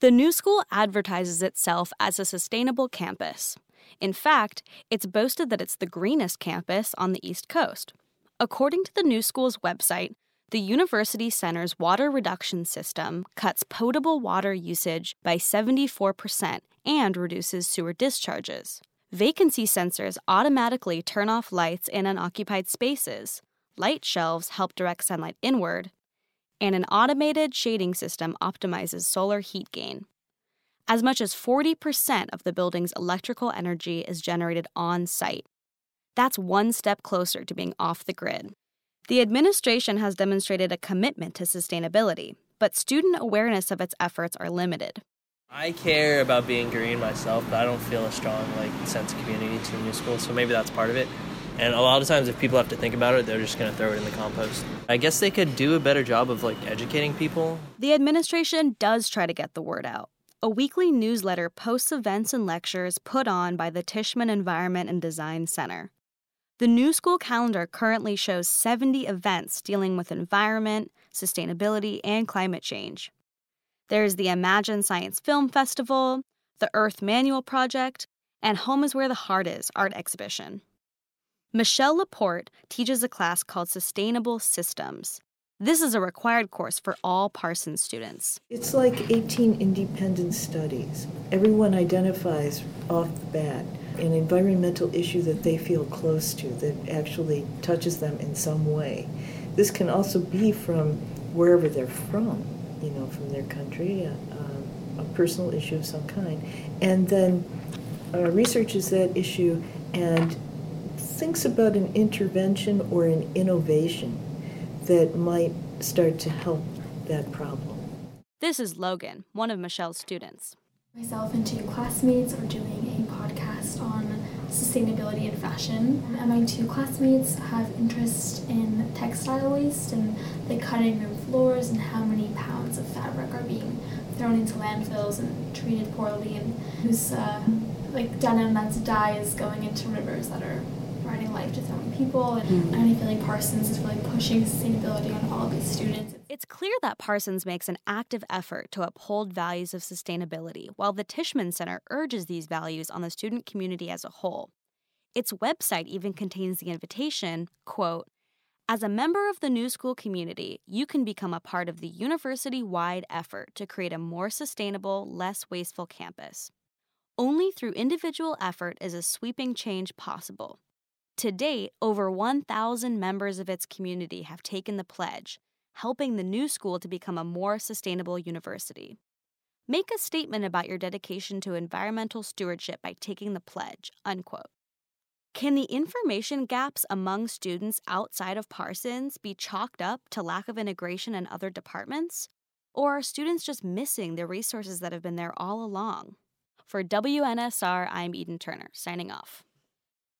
The new school advertises itself as a sustainable campus. In fact, it's boasted that it's the greenest campus on the East Coast. According to the new school's website, the University Center's water reduction system cuts potable water usage by 74% and reduces sewer discharges. Vacancy sensors automatically turn off lights in unoccupied spaces. Light shelves help direct sunlight inward, and an automated shading system optimizes solar heat gain. As much as 40% of the building's electrical energy is generated on site. That's one step closer to being off the grid. The administration has demonstrated a commitment to sustainability, but student awareness of its efforts are limited. I care about being green myself, but I don't feel a strong like sense of community to the new school, so maybe that's part of it. And a lot of times, if people have to think about it, they're just going to throw it in the compost. I guess they could do a better job of like educating people. The administration does try to get the word out. A weekly newsletter posts events and lectures put on by the Tishman Environment and Design Center. The new school calendar currently shows 70 events dealing with environment, sustainability, and climate change. There's the Imagine Science Film Festival, the Earth Manual Project, and Home is Where the Heart Is art exhibition. Michelle Laporte teaches a class called Sustainable Systems. This is a required course for all Parsons students. It's like 18 independent studies. Everyone identifies off the bat an environmental issue that they feel close to that actually touches them in some way. This can also be from wherever they're from, you know, from their country, a, a personal issue of some kind. And then uh, researches that issue and thinks about an intervention or an innovation that might start to help that problem. This is Logan, one of Michelle's students. Myself and two classmates are doing a podcast on sustainability and fashion. And my two classmates have interest in textile waste and the cutting room floors and how many pounds of fabric are being thrown into landfills and treated poorly and whose uh, like denim that's dye is going into rivers that are providing life to so many people. And. I feel like Parsons is really pushing sustainability on all of its students. It's clear that Parsons makes an active effort to uphold values of sustainability, while the Tishman Center urges these values on the student community as a whole. Its website even contains the invitation, quote, as a member of the New School community, you can become a part of the university wide effort to create a more sustainable, less wasteful campus. Only through individual effort is a sweeping change possible. To date, over 1,000 members of its community have taken the pledge, helping the new school to become a more sustainable university. Make a statement about your dedication to environmental stewardship by taking the pledge. Unquote. Can the information gaps among students outside of Parsons be chalked up to lack of integration in other departments? Or are students just missing the resources that have been there all along? For WNSR, I'm Eden Turner, signing off.